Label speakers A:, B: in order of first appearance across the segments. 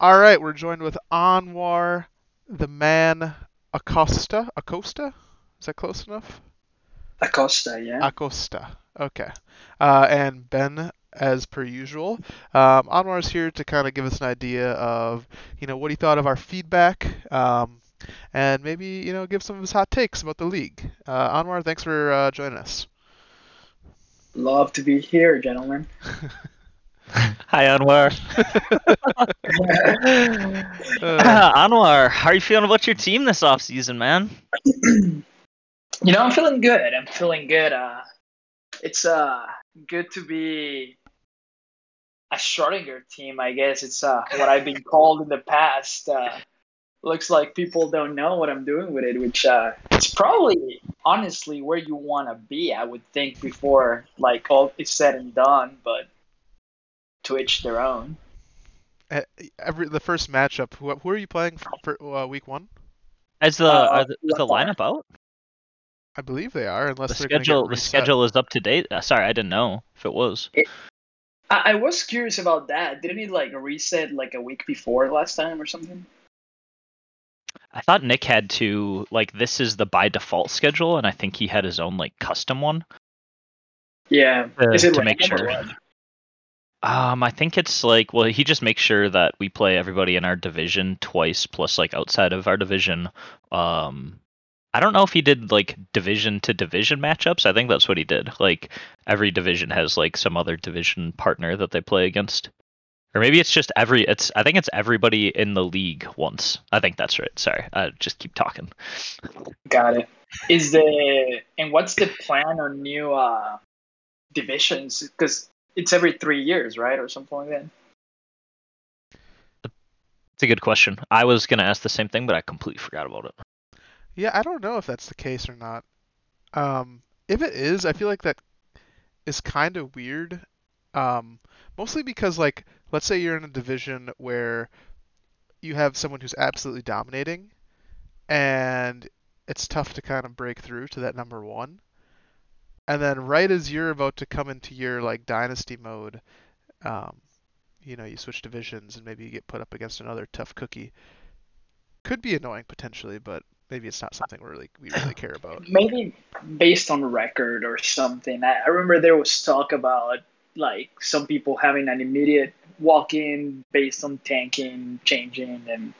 A: All right, we're joined with Anwar, the man Acosta. Acosta? Is that close enough?
B: Acosta, yeah.
A: Acosta. Okay. Uh, and Ben, as per usual. Um, Anwar's here to kind of give us an idea of, you know, what he thought of our feedback, um, and maybe, you know, give some of his hot takes about the league. Uh, Anwar, thanks for uh, joining us.
B: Love to be here, gentlemen.
C: Hi, Anwar. Anwar, how are you feeling about your team this offseason, man?
B: you know, I'm feeling good. I'm feeling good. Uh, it's uh good to be a Schrodinger team. I guess it's uh what I've been called in the past. Uh, looks like people don't know what I'm doing with it, which uh, it's probably honestly where you want to be. I would think before like all is said and done, but to each their own.
A: eh, every the first matchup. Who, who are you playing for, for uh, week one?
C: Is the,
B: Uh,
C: are the, is the lineup out?
A: I believe they are, unless
C: The
A: they're gonna get
C: schedule the schedule is up to date. Uh, sorry, I didn't know if it was.
B: I, I was curious about that. Didn't it like reset like a week before last time or something?
C: I thought Nick had to like this is the by default schedule, and I think he had his own like custom one
B: Yeah.
C: to,
B: Is it
C: to make
B: random or
C: sure.
B: what?
C: Um, I think it's like well, he just makes sure that we play everybody in our division twice, plus like outside of our division. Um, I don't know if he did like division to division matchups. I think that's what he did. Like every division has like some other division partner that they play against, or maybe it's just every. It's I think it's everybody in the league once. I think that's right. Sorry, I just keep talking.
B: Got it. Is the and what's the plan on new uh divisions? Because it's every three years, right, or something like that.
C: It's a good question. I was gonna ask the same thing, but I completely forgot about it.
A: Yeah, I don't know if that's the case or not. Um, if it is, I feel like that is kind of weird. Um, mostly because, like, let's say you're in a division where you have someone who's absolutely dominating, and it's tough to kind of break through to that number one. And then right as you're about to come into your like dynasty mode, um, you know, you switch divisions and maybe you get put up against another tough cookie. Could be annoying potentially, but maybe it's not something we really we really care about.
B: Maybe based on record or something. I, I remember there was talk about like some people having an immediate walk in based on tanking, changing, and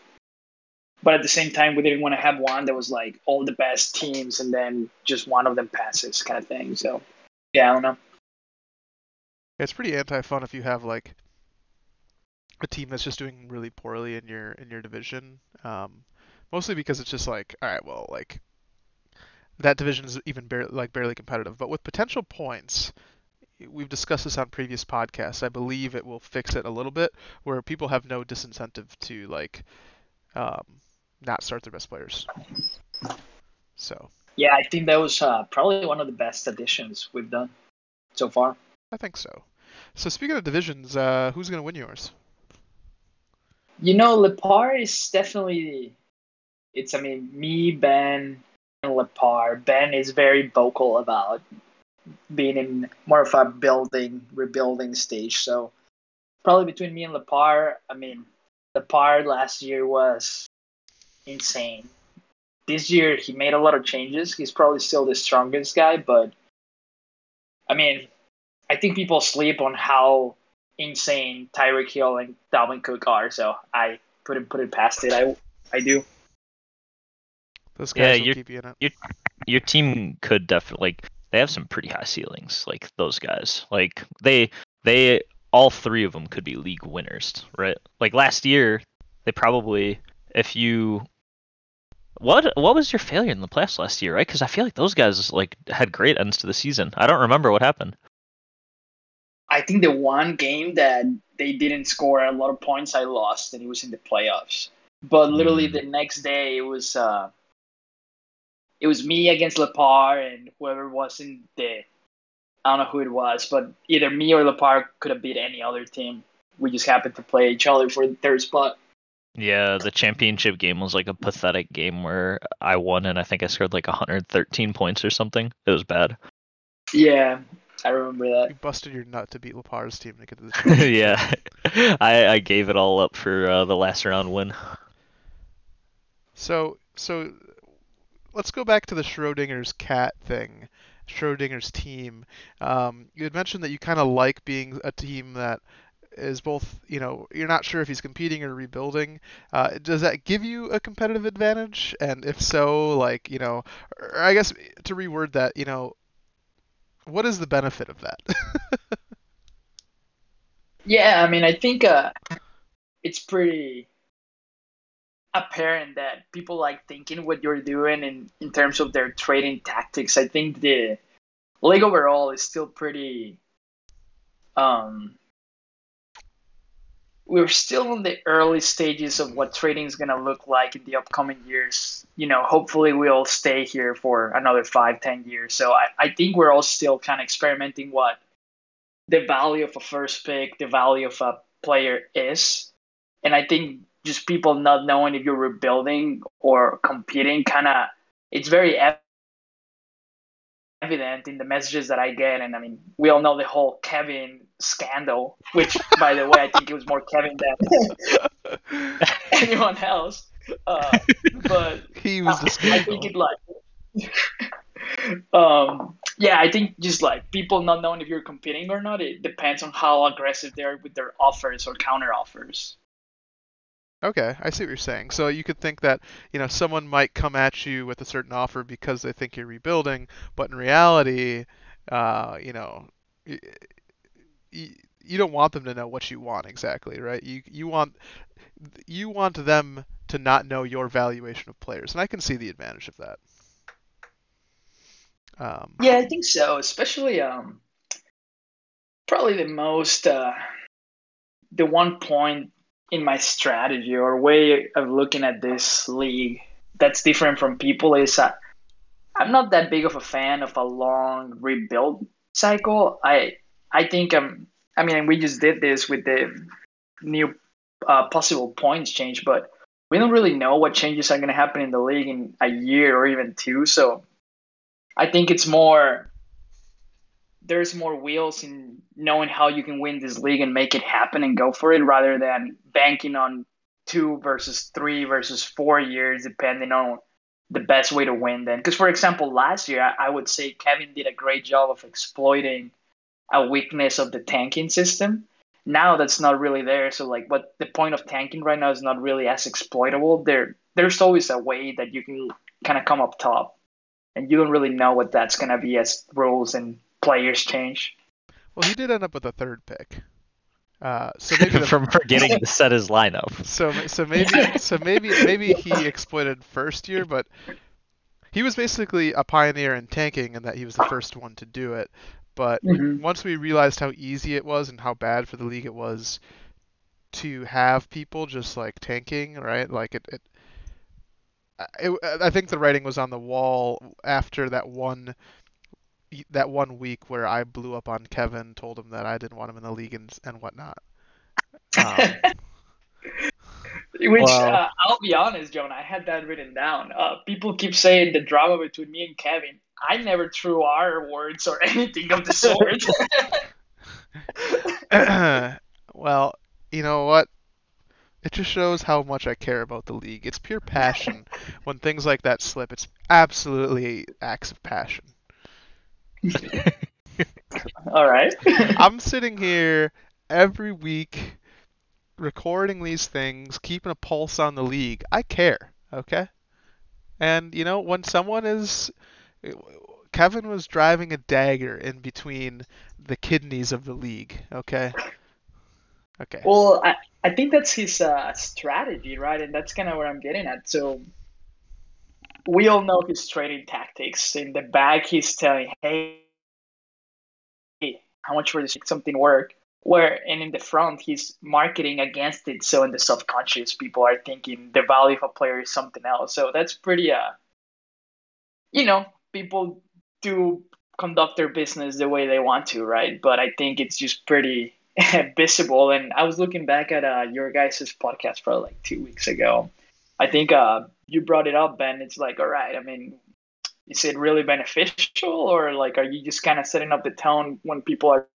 B: but at the same time we didn't want to have one that was like all the best teams and then just one of them passes kind of thing. So yeah, I don't know.
A: It's pretty anti-fun if you have like a team that's just doing really poorly in your in your division. Um, mostly because it's just like, all right, well, like that division is even barely like barely competitive. But with potential points, we've discussed this on previous podcasts. I believe it will fix it a little bit, where people have no disincentive to like um, not start their best players. So
B: Yeah, I think that was uh, probably one of the best additions we've done so far.
A: I think so. So speaking of divisions, uh, who's gonna win yours?
B: You know, Lepar is definitely. It's, I mean, me, Ben, and Lepar. Ben is very vocal about being in more of a building, rebuilding stage. So, probably between me and Lepar, I mean, Lepar last year was insane. This year, he made a lot of changes. He's probably still the strongest guy, but I mean, I think people sleep on how insane Tyreek Hill and Dalvin Cook are. So I put it put it past it. I I do.
A: Those
C: Yeah,
A: guys will
C: you're-
A: keep you in it.
C: your team could definitely like they have some pretty high ceilings like those guys like they they all three of them could be league winners right like last year they probably if you what what was your failure in the playoffs last year right because i feel like those guys like had great ends to the season i don't remember what happened
B: I think the one game that they didn't score a lot of points, I lost, and it was in the playoffs. But literally
C: Mm.
B: the next day, it was uh, it was me against Lepar and whoever was in the I don't know who it was, but either me or Lepar could have beat any other team. We just happened to play each other for the third spot.
C: Yeah the championship game was like a pathetic game where i won and i think i scored like 113 points or something it was bad
B: Yeah, I remember that.
A: You busted your nut to beat Lepar's team to get to the
C: yeah, I I gave it all up for uh, the last round win.
A: So so let's go back to the Schrodinger's cat thing, Schrodinger's team. Um, you had mentioned that you kind of like being a team that is both, you know, you're not sure if he's competing or rebuilding. Uh, does that give you a competitive advantage? And if so, like, you know, I guess to reword that, you know, what is the benefit of that?
B: yeah, I mean, I think uh, it's pretty apparent that people like thinking what you're doing in, in terms of their trading tactics. I think the league overall is still pretty um we're still in the early stages of what trading is going to look like in the upcoming years. You know, hopefully we'll stay here for another five, ten years. So I, I think we're all still kind of experimenting what the value of a first pick, the value of a player is. And I think just people not knowing if you're rebuilding or competing kind of, it's very evident in the messages that I get. And I mean, we all know the whole Kevin scandal, which, by the way, I think it was more Kevin than anyone else. Uh, but
A: he was the scandal.
B: I, I think it like. um, yeah, I think just like people not knowing if you're competing or not, it depends on how aggressive they are with their offers or counter offers.
A: Okay, I see what you're saying. So you could think that, you know, someone might come at you with a certain offer because they think you're rebuilding, but in reality, uh, you know, you, don't want them to know what you want exactly, right? You you want you want them to not know your valuation of players, and I can see the advantage of that.
B: Um, yeah, I think so. Especially, um, probably the most uh, the one point in my strategy or way of looking at this league that's different from people is uh, I'm not that big of a fan of a long rebuild cycle. I I think um I mean we just did this with the new uh, possible points change, but we don't really know what changes are going to happen in the league in a year or even two. So I think it's more there's more wheels in knowing how you can win this league and make it happen and go for it rather than banking on two versus three versus four years depending on the best way to win then. Because for example last year I, would say kevin did a great job of exploiting a weakness of the tanking system. Now that's not really there so like what the point of tanking right now is not really as exploitable. There there's always a way that you can kind of come up top and you don't really know what that's going to be as rules and players change.
A: Well, he did end up with a third pick. Uh, so maybe the,
C: from forgetting to set his lineup.
A: So so maybe so maybe maybe he exploited first year, but he was basically a pioneer in tanking and that he was the first one to do it. But mm-hmm. once we realized how easy it was and how bad for the league it was to have people just like tanking, right? Like it, it, it I think the writing was on the wall after that one that one week where I blew up on Kevin, told him that I didn't want him in the league and, and whatnot. Um,
B: Which uh, I'll be honest, John, I had that written down. Uh, people keep saying the drama between me and Kevin. I never threw our words or anything of the sort.
A: well, you know what? It just shows how much I care about the league. It's pure passion. when things like that slip, it's absolutely acts of passion.
B: All right.
A: I'm sitting here every week recording these things, keeping a pulse on the league. I care, okay? And you know, when someone is Kevin was driving a dagger in between the kidneys of the league, okay? Okay.
B: Well, I, I think that's his uh, strategy, right? And that's kind of where I'm getting at. So we all know his trading tactics. In the back, he's telling, "Hey, hey how much for this something work?" Where and in the front, he's marketing against it. So in the subconscious, people are thinking the value of a player is something else. So that's pretty, uh, you know, people do conduct their business the way they want to, right? But I think it's just pretty visible. And I was looking back at uh, your guys' podcast for like two weeks ago. I think uh, you brought it up, Ben. It's like, all right, I mean, is it really beneficial or like are you just kind of setting up the tone when people are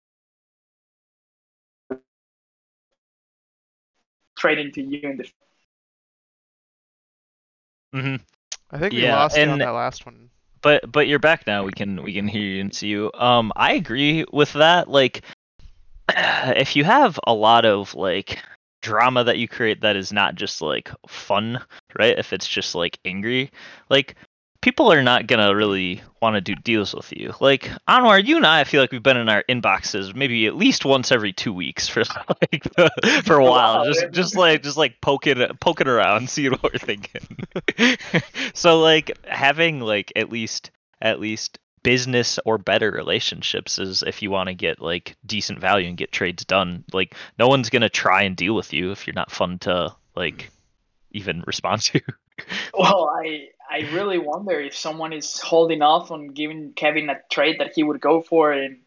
B: trading to you in the
C: mm-hmm.
A: I think we
C: Yeah,
A: lost you on
C: and-
A: that last one.
C: But but you're back now. We can we can hear you and see you. Um, I agree with that. Like, if you have a lot of like drama that you create that is not just like fun, right? If it's just like angry, like people are not gonna really want to do deals with you. Like Anwar, you and I, I feel like we've been in our inboxes maybe at least once every two weeks for like for a while,
B: Wow,
C: just
B: man.
C: just like just like poking poking around, seeing what we're thinking. so like having like at least at least business or better relationships is if you want to get like decent value and get trades done. Like no one's gonna try and deal with you if you're not fun to like even respond to.
B: Well, I I really wonder if someone is holding off on giving Kevin a trade that he would go for in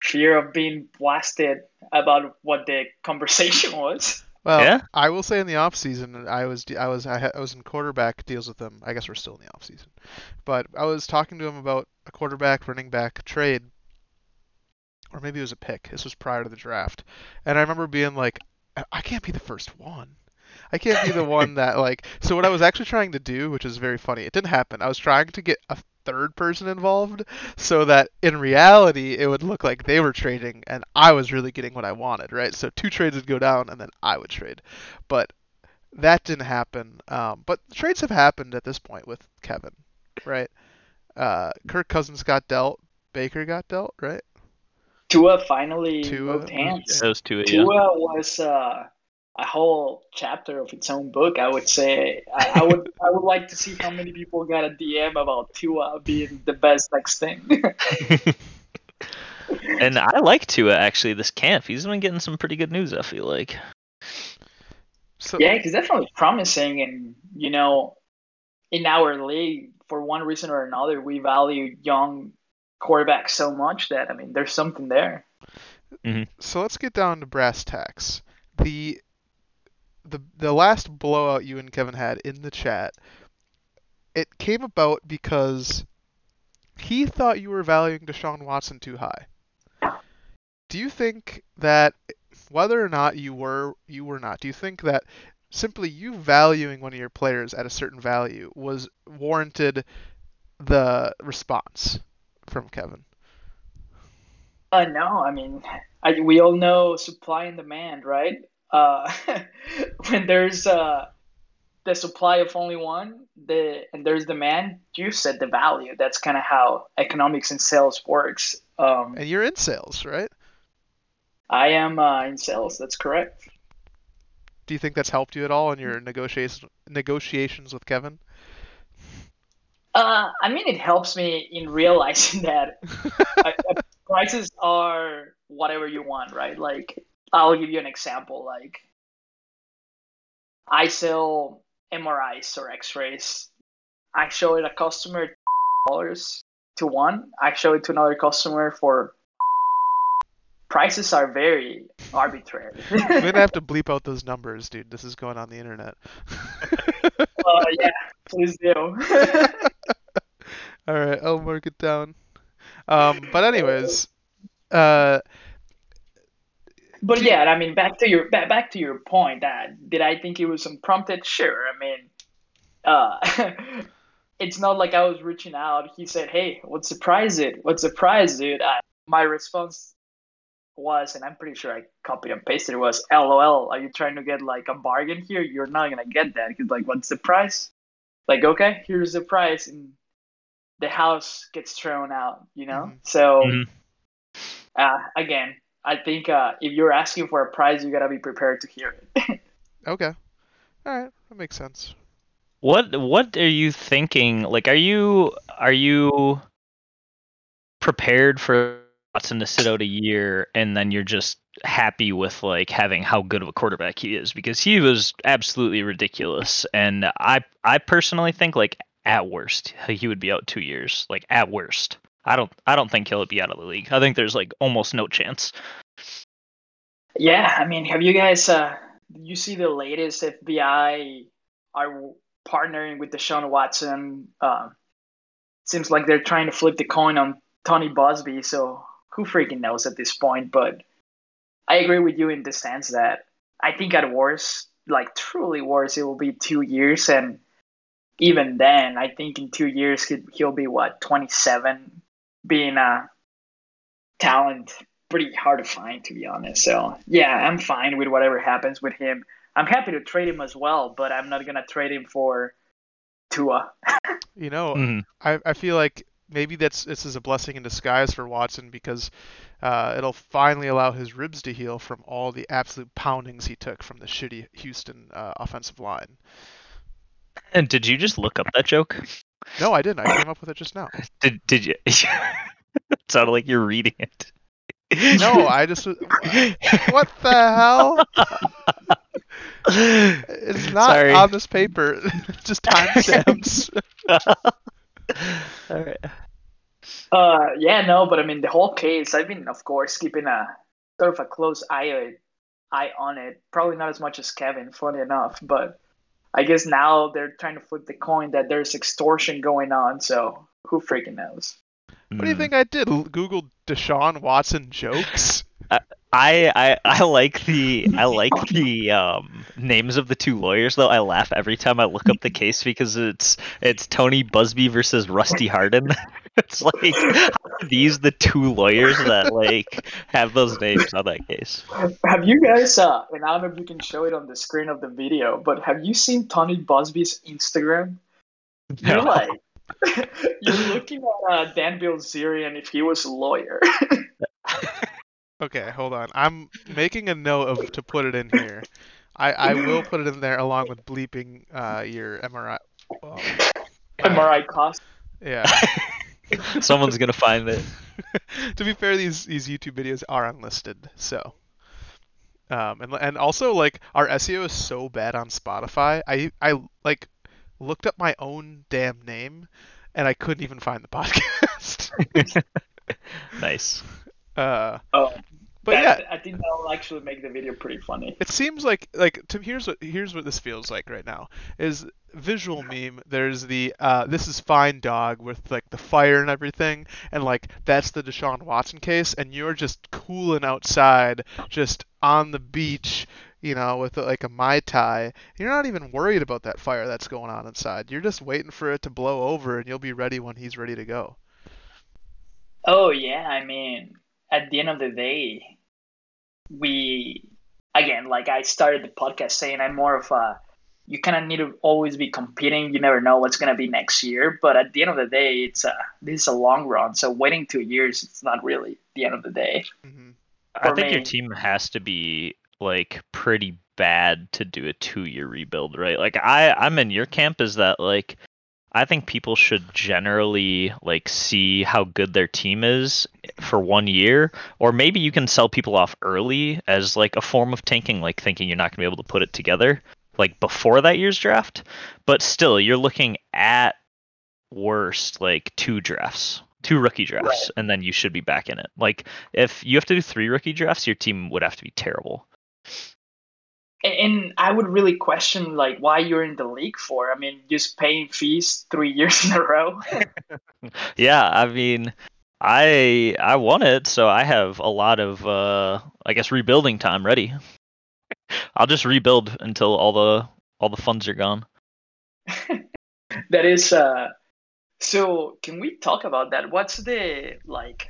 B: fear of being blasted about what the conversation was.
A: Well,
C: Yeah?
A: I will say in the off season, I was I was I, I was in quarterback deals with them. I guess we're still in the off season, but I was talking to him about a quarterback running back trade, or maybe it was a pick. This was prior to the draft, and I remember being like, I- can't be the first one. I can't be the one that like. So what I was actually trying to do, which is very funny, it didn't happen. I was trying to get a third person involved so that in reality it would look like they were trading and I was really getting what I wanted, right? So two trades would go down and then I would trade. But that didn't happen. Um, but trades have happened at this point with Kevin, right? Uh, Kirk Cousins got dealt, Baker got dealt, right?
B: Tua finally
A: Tua,
B: moved hands.
C: Those two, yeah.
B: Tua was uh, a whole chapter of its own book. I would say. I, I would. I would like to see how many people got a DM about Tua being the best next thing.
C: and I like Tua actually this camp. He's been getting some pretty good news. I feel like.
A: So
B: yeah, he's definitely promising, and you know, in our league, for one reason or another, we value young quarterbacks so much that I mean, there's something there. Mm-hmm.
A: so let's get down to brass tacks. The the the last blowout you and Kevin had in the chat, it came about because he thought you were valuing Deshaun Watson too high. Do you think that whether or not you were you were not, do you think that simply you valuing one of your players at a certain value was warranted the response from Kevin?
B: Uh, no, I mean, I, we all know supply and demand, right? Uh, when there's uh, the supply of only one, the and there's demand, you set the value. That's kind of how economics and sales works. Um,
A: And you're in sales, right?
B: I am uh, in sales. That's correct.
A: Do you think that's helped you at all in your negotiations negotiations with Kevin?
B: Uh, I mean, it helps me in realizing that prices are whatever you want, right? Like, I'll give you an example. Like, I sell MRIs or X-rays. I show it a customer dollars to one. I show it to another customer for. Prices are very arbitrary.
A: We're gonna have to bleep out those numbers, dude. This is going on the internet.
B: uh, yeah, please do.
A: All right, I'll mark it down. Um, but anyways, uh,
B: But yeah, I mean, back to your back, back to your point. That did I think it was unprompted? Sure. I mean, uh, it's not like I was reaching out. He said, "Hey, what's the prize, dude? What's the prize, dude?" I, my response was, and I'm pretty sure I copied and pasted it was, "LOL. Are you trying to get like a bargain here? You're not gonna get that." He's like, "What's the price?" Like, okay, here's the price, and the house gets thrown out. You know.
A: Mhm.
B: So
C: Mhm.
B: uh, again, I think uh, if you're asking for a prize, you gotta be prepared to hear it.
A: okay, all right, that makes sense.
C: What what are you thinking? Like, are you are you prepared for Watson to sit out a year, and then you're just happy with like having how good of a quarterback he is? Because he was absolutely ridiculous, and I I personally think like at worst he would be out two years. Like at worst, I don't I don't think he'll be out of the league. I think there's like almost no chance.
B: yeah, I mean, have you guys? Uh, you see the latest FBI are partnering with Deshaun Watson uh, seems like they're trying to flip the coin on Tony Buzbee. So who freaking knows at this point? But I agree with you in the sense that I think at worst, like truly worst, it will be two years, and even then, I think in two years he- he'll be what 27, being a talent pretty hard to find to be honest. So yeah, I'm fine with whatever happens with him. I'm happy to trade him as well, but I'm not gonna trade him for Tua.
A: You know,
C: Mhm.
A: I, I feel like maybe that's this is a blessing in disguise for Watson because uh, it'll finally allow his ribs to heal from all the absolute poundings he took from the shitty Houston uh, offensive line.
C: And did you just look up that joke?
A: No, I didn't. I came up with it just now.
C: Did did you? it sounded like you're reading it.
A: No, I just what the hell? It's not
C: Sorry.
A: on this paper. just timestamps.
C: All right.
B: Uh, yeah, no, but I mean the whole case. I've been, of course, keeping a sort of a close eye eye on it. Probably not as much as Kevin, funny enough, but I guess now they're trying to flip the coin that there's extortion going on. So who freaking knows?
A: What do you
C: Mm.
A: think I did? L- Googled Deshaun Watson jokes?
C: I, I I like the I like the um, names of the two lawyers though. I laugh every time I look up the case because it's it's Tony Buzbee versus Rusty Hardin. it's like are these the two lawyers that like have those names on that case.
B: Have you guys? Uh, and I don't know if you can show it on the screen of the video, but have you seen Tony Buzbee's Instagram? You're like, you're looking at uh, Dan Bilzerian if he was a lawyer.
A: Okay, hold on. I'm making a note of to put it in here. I, I will put it in there along with bleeping uh, your MRI. Well,
B: MRI cost.
A: yeah.
C: Someone's gonna find it.
A: to be fair, these these YouTube videos are unlisted, so. Um, and and also like our SEO is so bad on Spotify. I I like looked up my own damn name, and I couldn't even find the podcast.
C: nice.
A: uh,
B: Oh,
A: but
B: that,
A: yeah,
B: I think that'll actually make the video pretty funny.
A: it seems like like to here's what here's what this feels like right now is visual meme there's the uh this is fine dog with like the fire and everything and like that's the Deshaun Watson case and you're just cooling outside just on the beach you know with like a mai tai you're not even worried about that fire that's going on inside you're just waiting for it to blow over and you'll be ready when he's ready to go
B: Oh yeah, I mean, at the end of the day, we again, like I started the podcast saying, I'm more of a you kind of need to always be competing. You never know what's gonna be next year, but at the end of the day, it's a this is a long run. So waiting two years, it's not really the end of the day.
A: Mm-hmm.
C: I
B: For
C: think your team has to be like pretty bad to do a two year rebuild, right? Like I I'm in your camp is that like I think people should generally like see how good their team is for one year or maybe you can sell people off early as like a form of tanking like thinking you're not going to be able to put it together like before that year's draft, but still you're looking at worst like two drafts two rookie drafts and then you should be back in it. Like if you have to do three rookie drafts your team would have to be terrible
B: And- I would really question like why you're in the league for. I mean, just paying fees three years in a row.
C: yeah i mean i i won it so i have a lot of uh i guess rebuilding time ready i'll just rebuild until all the all the funds are gone
B: that is uh so can we talk about that what's the like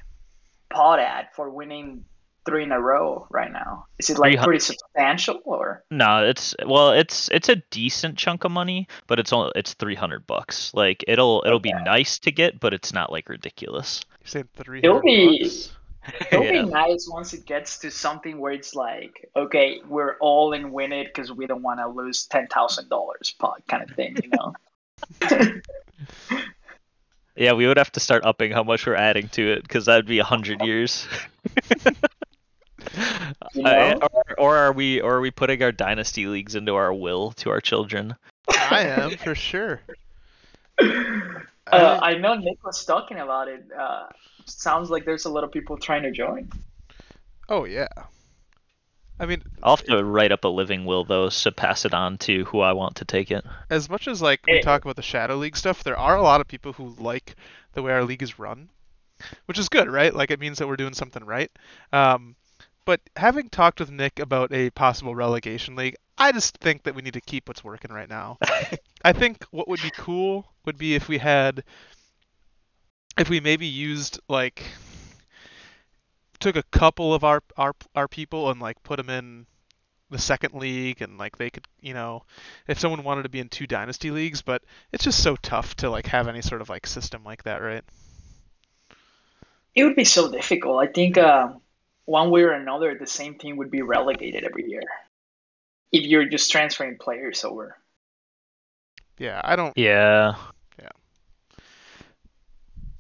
B: pot ad for winning three in a row right now. Is it like pretty substantial or?
C: No it's well it's it's a decent chunk of money but it's only it's 300 bucks. Like it'll it'll be nice to get but it's not like ridiculous.
A: You're saying 300
B: It'll be-
A: bucks?
B: it'll
C: Yeah.
B: be nice once it gets to something where it's like okay we're all in win it because we don't want to lose ten thousand dollars pot kind of thing you know?
C: Yeah we would have to start upping how much we're adding to it because that'd be 100 years
B: You
C: Uh, or, or are we or are we putting our dynasty leagues into our will to our children?
A: I am for sure.
B: uh, I know Nick was talking about it. Uh, sounds like there's a lot of people trying to join.
A: Oh yeah. I mean,
C: I'll have to write up a living will though, so pass it on to who I want to take it.
A: as much as like we talk about the Shadow League stuff, there are a lot of people who like the way our league is run, which is good, right? Like it means that we're doing something right. Um, but having talked with Nick about a possible relegation league, I just think that we need to keep what's working right now. I think what would be cool would be if we had, if we maybe used like, took a couple of our our our people and like put them in the second league and like they could, you know, if someone wanted to be in two dynasty leagues, but it's just so tough to like have any sort of like system like that, right?
B: It would be so difficult. I think uh, one way or another, the same team would be relegated every year if you're just transferring players over.
A: Yeah, I don't.
C: Yeah.
A: Yeah.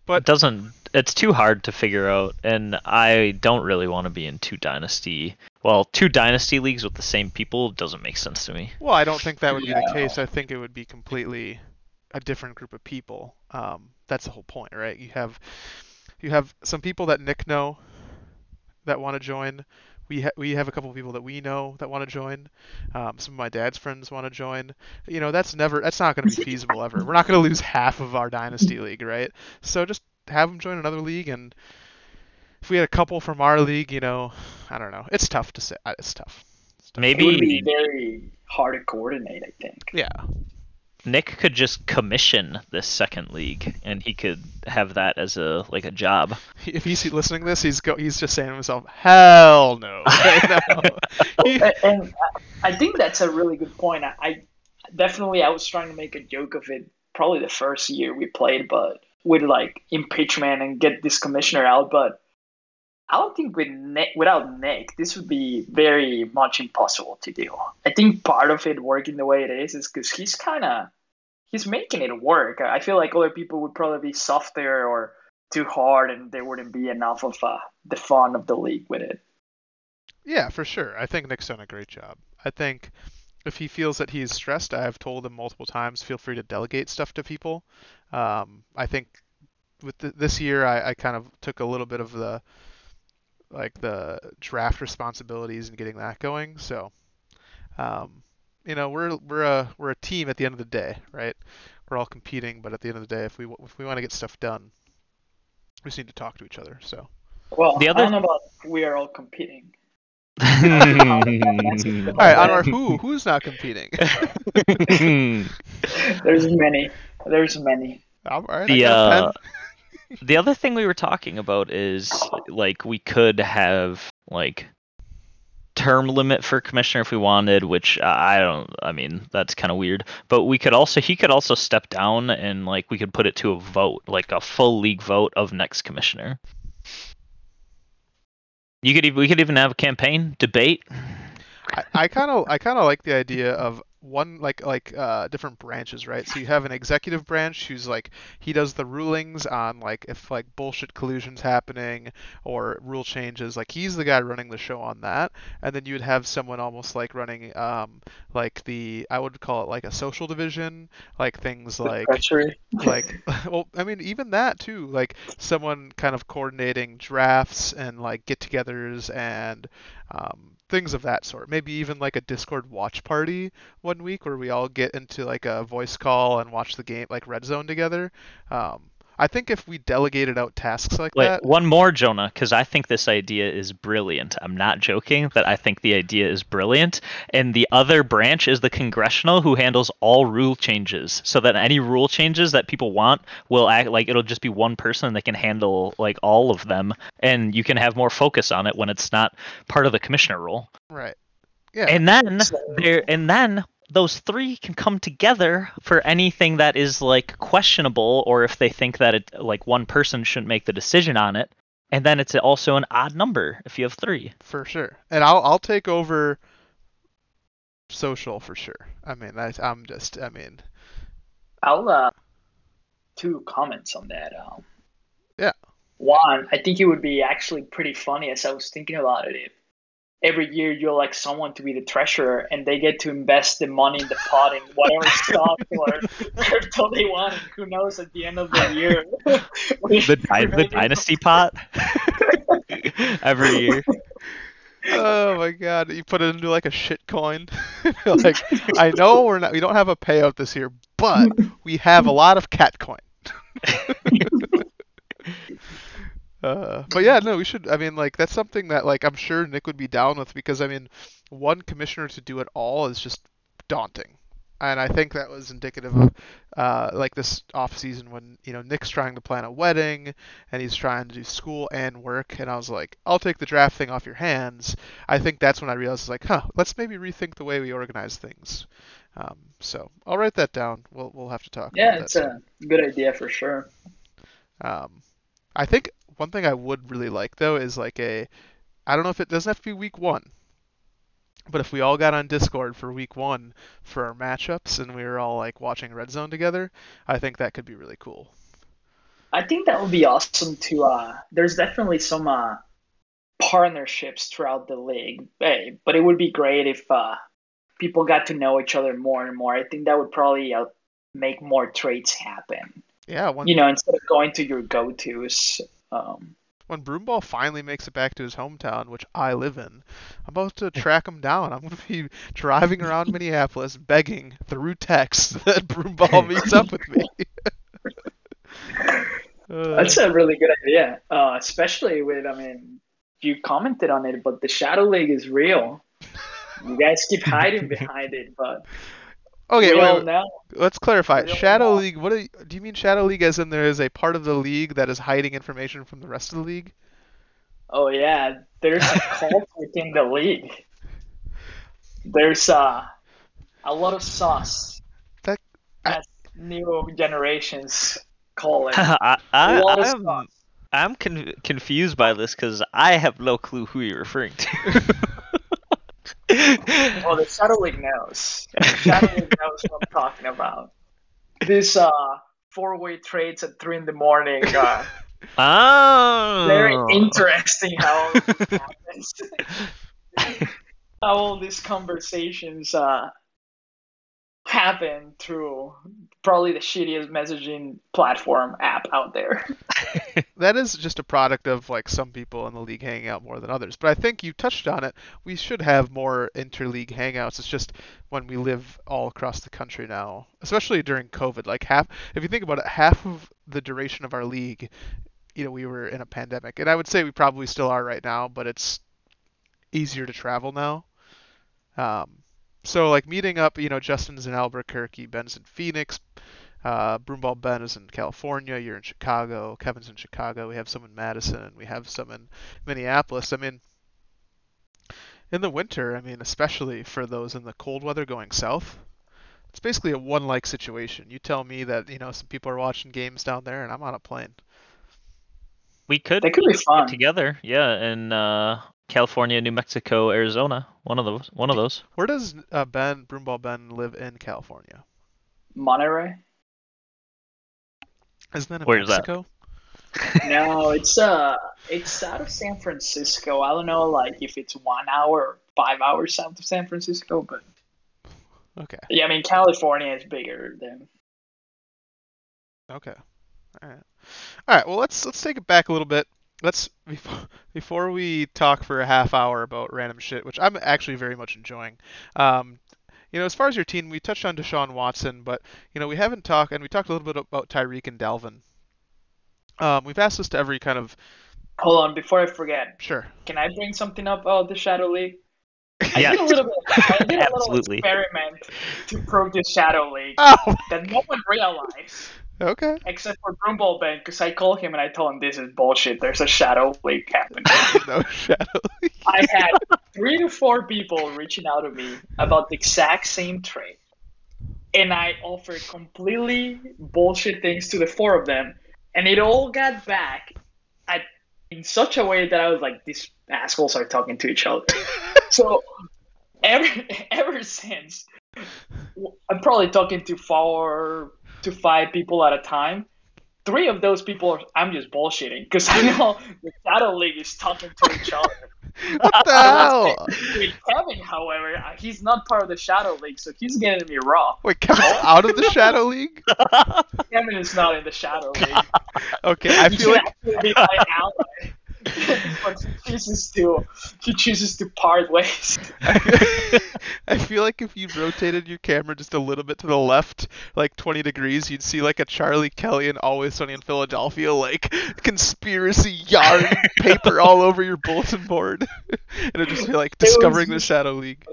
C: But it doesn't it's too hard to figure out and I don't really want to be in two dynasty well, two dynasty leagues with the same people doesn't make sense to me.
A: Well, I don't think that would be the case. I think it would be completely a different group of people. Um, that's the whole point, right? You have you have some people that Nick know that want to join. We ha- we have a couple of people that we know that want to join. Um, some of my dad's friends want to join. You know, that's never that's not going to be feasible ever. We're not going to lose half of our dynasty league, right? So just have them join another league, and if we had a couple from our league, you know, I don't know. It's tough to say. It's tough. It's tough.
B: It would be
C: Maybe
B: very hard to coordinate, I think.
A: Yeah.
C: Nick could just commission this second league and he could have that as a like a job.
A: if he's listening to this, he's go, he's just saying to himself, "Hell no!" right
B: and and I I think that's a really good point. I, I definitely I was trying to make a joke of it probably the first year we played, but with like impeachment and get this commissioner out. But I don't think with Nick, without Nick, this would be very much impossible to do. I think part of it working the way it is is because he's kind of he's making it work. I feel like other people would probably be softer or too hard, and there wouldn't be enough of uh, the fun of the league with it.
A: yeah, for sure. I think Nick's done a great job. I think if he feels that he's stressed, I have told him multiple times, feel free to delegate stuff to people. Um, I think with th- this year, I, I kind of took a little bit of the like the draft responsibilities and getting that going. So, um, you know, we're we're a we're a team at the end of the day, right? We're all competing, but at the end of the day, if we if we want to get stuff done, we just need to talk to each other. So.
B: Well,
C: The
B: I
C: other-
B: don't know about we are all competing.
A: All right, Anwar, who who's not competing?
B: There's many. There's many.
A: All right,
C: the
A: got
C: uh,
A: pen.
C: The other thing we were talking about is like we could have like term limit for commissioner if we wanted which uh, i don't i mean that's kind of weird. But we could also he could also step down and like we could put it to a vote like a full league vote of next commissioner. You could we could even have a campaign debate.
A: I kind of I kind of like the idea of one like like uh, different branches, right? So you have an executive branch who's like he does the rulings on like if like bullshit collusion's happening or rule changes. Like he's the guy running the show on that, and then you'd have someone almost like running um like the I would call it like a social division, like things like
B: Treachery.
A: like well i mean even that too like someone kind of coordinating drafts and like get-togethers and um, things of that sort. Maybe even like a discord watch party one week where we all get into like a voice call and watch the game like red zone together. Um, i think if we delegated out tasks like
C: Wait,
A: that
C: one more, Jonah, because I think this idea is brilliant. I'm not joking that I think the idea is brilliant. And the other branch is the congressional, who handles all rule changes, so that any rule changes that people want will act like it'll just be one person that can handle like all of them, and you can have more focus on it when it's not part of the commissioner role.
A: right yeah
C: And then there, and then those three can come together for anything that is like questionable, or if they think that it like one person shouldn't make the decision on it. And then it's also an odd number if you have three.
A: for sure and i'll i'll take over social for sure i mean I, i'm just i mean
B: I'll uh, two comments on that. Um,
A: Yeah.
B: One, I think it would be actually pretty funny as I was thinking about it. If every year you're like someone to be the treasurer and they get to invest the money in the pot in whatever stock or crypto they want. And who knows at the end of the year?
C: The, dy- the dynasty pot every year.
A: oh my god! You put it into like a shit coin. like I know we're not, we don't have a payout this year, but we have a lot of cat coin. Uh, but yeah, no, we should. I mean, like that's something that like I'm sure Nick would be down with because I mean, one commissioner to do it all is just daunting, and I think that was indicative of uh, like this off season when you know Nick's trying to plan a wedding and he's trying to do school and work, and I was like, I'll take the draft thing off your hands. I think that's when I realized like, huh, let's maybe rethink the way we organize things. Um, so I'll write that down. We'll we'll have to talk.
B: Yeah, it's
A: that
B: a good idea for sure.
A: um, I think one thing I would really like though is like a, I don't know if it doesn't have to be week one, but if we all got on Discord for week one for our matchups and we were all like watching Red Zone together, I think that could be really cool.
B: I think that would be awesome to. Uh, there's definitely some uh, partnerships throughout the league, hey, but it would be great if uh, people got to know each other more and more. I think that would probably uh, make more trades happen.
A: Yeah, when
B: You know, instead of going to your go-tos. Um,
A: when Broomball finally makes it back to his hometown, which I live in, I'm about to track him down. I'm going to be driving around Minneapolis begging through text that Broomball meets up with me. Uh,
B: That's a really good idea, uh, especially with, I mean, you commented on it, but the Shadow League is real. You guys keep hiding behind it, but
A: okay,
B: we
A: wait,
B: all
A: wait, let's clarify.
B: we
A: Shadow
B: know.
A: League. What do you, do you mean Shadow League? As in there is a part of the league that is hiding information from the rest of the league?
B: Oh yeah, there's a cult within the league. There's uh, a lot of sauce.
A: That- I-
B: as new generations call it.
C: I,
B: A
C: I,
B: lot
C: I'm,
B: sauce.
C: I'm con- confused by this because I have no clue who you're referring to.
B: Well, the Shadow League knows. The Shadow League knows what I'm talking about. This uh, four-way trades at three in the morning. Uh,
C: oh.
B: very interesting how happens. how all these conversations uh, happen through probably the shittiest messaging platform app out there.
A: that is just a product of like some people in the league hanging out more than others. But I think you touched on it. We should have more interleague hangouts. It's just when we live all across the country now, especially during COVID. Like half, if you think about it, half of the duration of our league, you know, we were in a pandemic, and I would say we probably still are right now, but it's easier to travel now. Um, so like meeting up, you know, Justin's in Albuquerque, Ben's in Phoenix, uh, Broomball Ben is in California. You're in Chicago. Kevin's in Chicago. We have some in Madison. We have some in Minneapolis. I mean, in the winter, I mean, especially for those in the cold weather going south, it's basically a one-like situation. You tell me that you know some people are watching games down there, and I'm on a plane.
C: we could
B: That could be fun.
C: together, yeah, and uh, California, New Mexico, Arizona. One of those. One of those.
A: Where does uh, Ben Broomball Ben live in California?
B: Monterey?
A: Isn't that in
C: Where's that?
A: Mexico?
B: No, it's uh, it's out of San Francisco. I don't know, like if it's one hour or five hours south of San Francisco, but
A: Okay.
B: yeah, I mean California is bigger than.
A: Okay. All right. All right. Well, let's let's take it back a little bit. Let's before before we talk for a half hour about random shit, which I'm actually very much enjoying. Um, you know, as far as your team, we touched on Deshaun Watson, but you know, we haven't talked, and we talked a little bit about Tyreek and Dalvin. Um, we've asked this to every kind of
B: Hold on, before I forget,
A: sure.
B: can I bring something up about the Shadow League? I
C: Yeah.
B: did a little bit. I did a little
C: Absolutely.
B: experiment to prove the Shadow League
A: Oh.
B: that no one realized
A: Okay.
B: except for Broomball Ben, because I called him and I told him this is bullshit. There's a Shadow League happening.
A: no shadow.
B: I had three to four people reaching out to me about the exact same trade. And I offered completely bullshit things to the four of them. And it all got back at, in such a way that I was like, these assholes are talking to each other. so ever ever since, I'm probably talking to four to five people at a time. Three of those people are I'm just bullshitting because I know the Shadow League is talking to each other.
A: what the hell?
B: With Kevin, however, uh, he's not part of the Shadow League, so he's getting me raw.
A: Wait, Kevin's out of the shadow league?
B: Kevin is not in the Shadow League.
A: Okay, I feel like
B: actually be my ally. but he chooses to he chooses to part ways.
A: I feel like if you rotated your camera just a little bit to the left, like 20 degrees, you'd see like a Charlie Kelly and Always Sunny in Philadelphia, like conspiracy yarn paper all over your bulletin board. and it'd just be like discovering the Shadow League.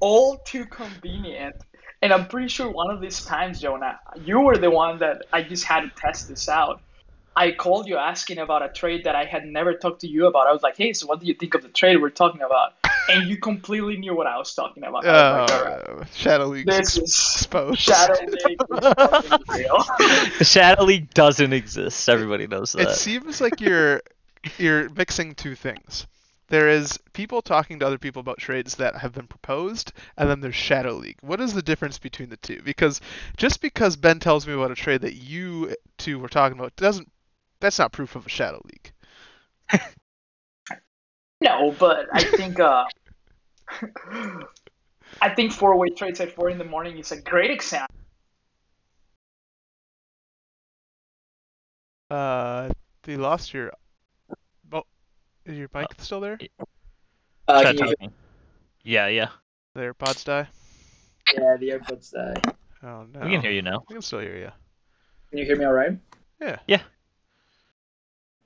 B: All too convenient. And I'm pretty sure one of these times, Jonah, you were the one that I just had to test this out. I called you asking about a trade that I had never talked to you about. I was like, "Hey, so what do you think of the trade we're talking about?" And you completely knew what I was talking about. I was like, "All right,
A: Uh, Shadow League's
B: this
A: exposed.
B: Shadow League is fucking real."
C: Shadow League doesn't exist. Everybody knows that.
A: It seems like you're you're mixing two things. There is people talking to other people about trades that have been proposed, and then there's Shadow League. What is the difference between the two? Because just because Ben tells me about a trade that you two were talking about doesn't that's not proof of a Shadow leak.
B: No, but I think uh, I think four way trades at four in the morning is a great example.
A: Uh, you lost your. Oh, is your mic still there?
D: Uh, you hear.
C: Yeah, yeah.
A: The AirPods die.
D: yeah, the AirPods die.
A: Oh no.
C: We can hear you now.
A: We can still hear you.
D: Can you hear me all right?
A: Yeah.
C: Yeah.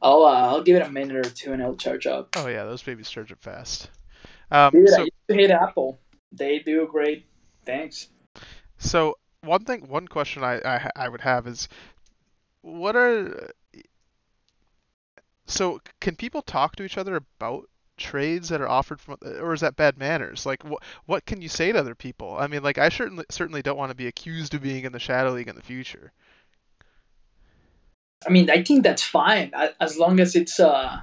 D: I'll uh, I'll give it a minute or two and it'll charge up.
A: Oh yeah, those babies charge up fast. Um,
D: Dude, I used to hate Apple. They do great Thanks.
A: So one thing, one question I, I I would have is, what are so can people talk to each other about trades that are offered from, or is that bad manners? Like what what can you say to other people? I mean, like I certainly certainly don't want to be accused of being in the Shadow League in the future.
D: I mean, I think that's fine as long as it's uh.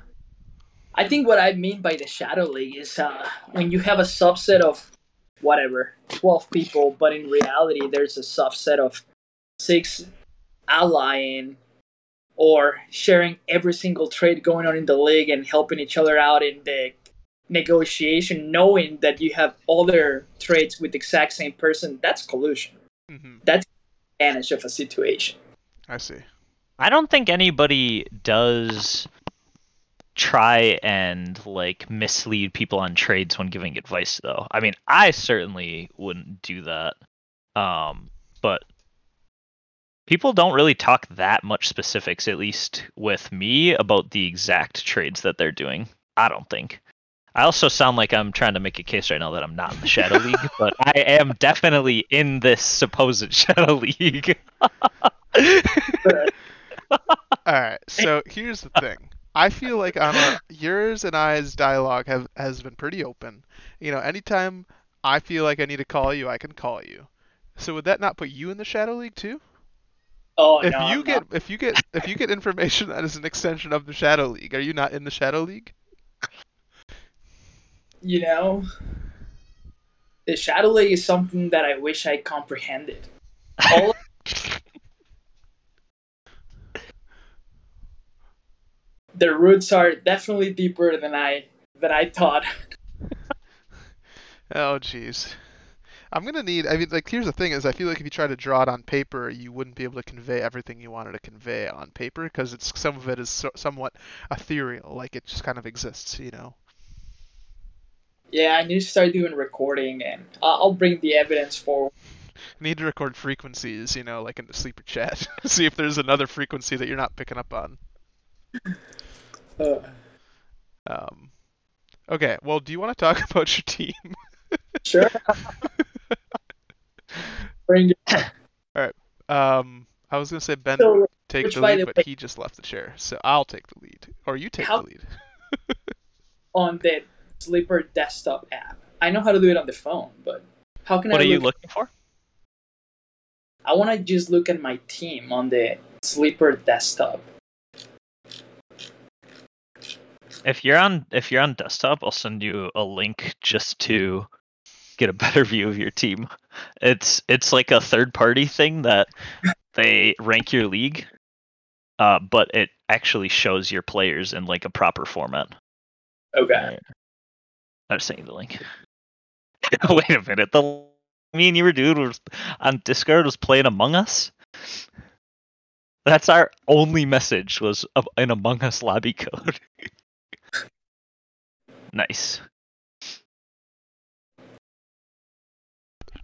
D: I think what I mean by the Shadow League is uh, when you have a subset of whatever twelve people, but in reality there's a subset of six allying or sharing every single trade going on in the league and helping each other out in the negotiation, knowing that you have other trades with the exact same person. That's collusion.
A: Mm-hmm.
D: That's an Advantage of a situation.
A: I see.
C: I don't think anybody does try and like mislead people on trades when giving advice though. I mean, I certainly wouldn't do that. Um, but people don't really talk that much specifics at least with me about the exact trades that they're doing. I don't think. I also sound like I'm trying to make a case right now that I'm not in the Shadow League, but I am definitely in this supposed Shadow League.
A: All right. So here's the thing. I feel like on a, yours and I's dialogue have has been pretty open. You know, anytime I feel like I need to call you, I can call you. So would that not put you in the Shadow League too?
D: Oh
A: if
D: no!
A: you
D: I'm
A: get
D: not.
A: if you get if you get information that is an extension of the Shadow League, are you not in the Shadow League?
D: you know, the Shadow League is something that I wish I comprehended. All the roots are definitely deeper than I than I thought.
A: Oh jeez. I'm gonna need. I mean, like, here's the thing: is I feel like if you try to draw it on paper, you wouldn't be able to convey everything you wanted to convey on paper because it's some of it is so, somewhat ethereal, like it just kind of exists, you know.
D: Yeah, I need to start doing recording, and I'll bring the evidence forward.
A: need to record frequencies, you know, like in the sleeper chat. See if there's another frequency that you're not picking up on. Um, okay, well, do you want to talk about your team?
D: sure. bring it.
A: Um, I was gonna say Ben
D: So,
A: take the lead,
D: the
A: but
D: way-
A: he just left the chair, so I'll take the lead, or you take the lead.
D: on the Sleeper desktop app. I know how to do it on the phone, but how can
C: what
D: I What
C: are you looking for?
D: I want to just look at my team on the Sleeper desktop.
C: If you're on if you're on desktop, I'll send you a link just to get a better view of your team. It's it's like a third party thing that they rank your league, uh, but it actually shows your players in like a proper format.
D: Okay.
C: I'll send you the link. Wait a minute, the me and you were dude was on Discord was playing Among Us. That's our only message was of an Among Us lobby code. Nice.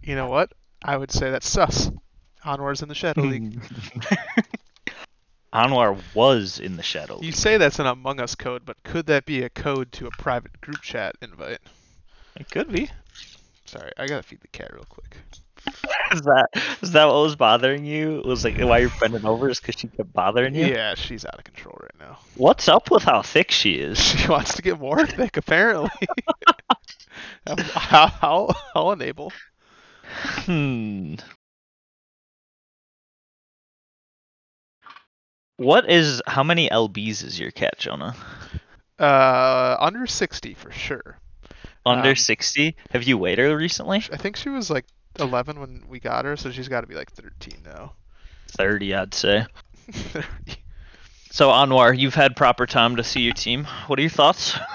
A: You know what? I would say that's sus. Anwar's in the Shadow League.
C: Anwar was in the Shadow
A: You say that's an Among Us code, but could that be a code to a private group chat invite?
C: It could be.
A: Sorry, I gotta feed the cat real quick.
C: Is that is that what was bothering you? It was like why you're bending over is because she kept bothering you.
A: Yeah, she's out of control right now.
C: What's up with how thick she is?
A: She wants to get more thick, apparently. I'll, I'll, I'll enable.
C: Hmm. What is how many lbs is your cat, Jonah?
A: Uh, under 60 for sure.
C: Under
A: Um,
C: 60? Have you weighed her recently?
A: I think she was like 11 when we got her, so she's got to be like 13 now.
C: 30, I'd say. 30. So Anwar, you've had proper time to see your team. What are your thoughts?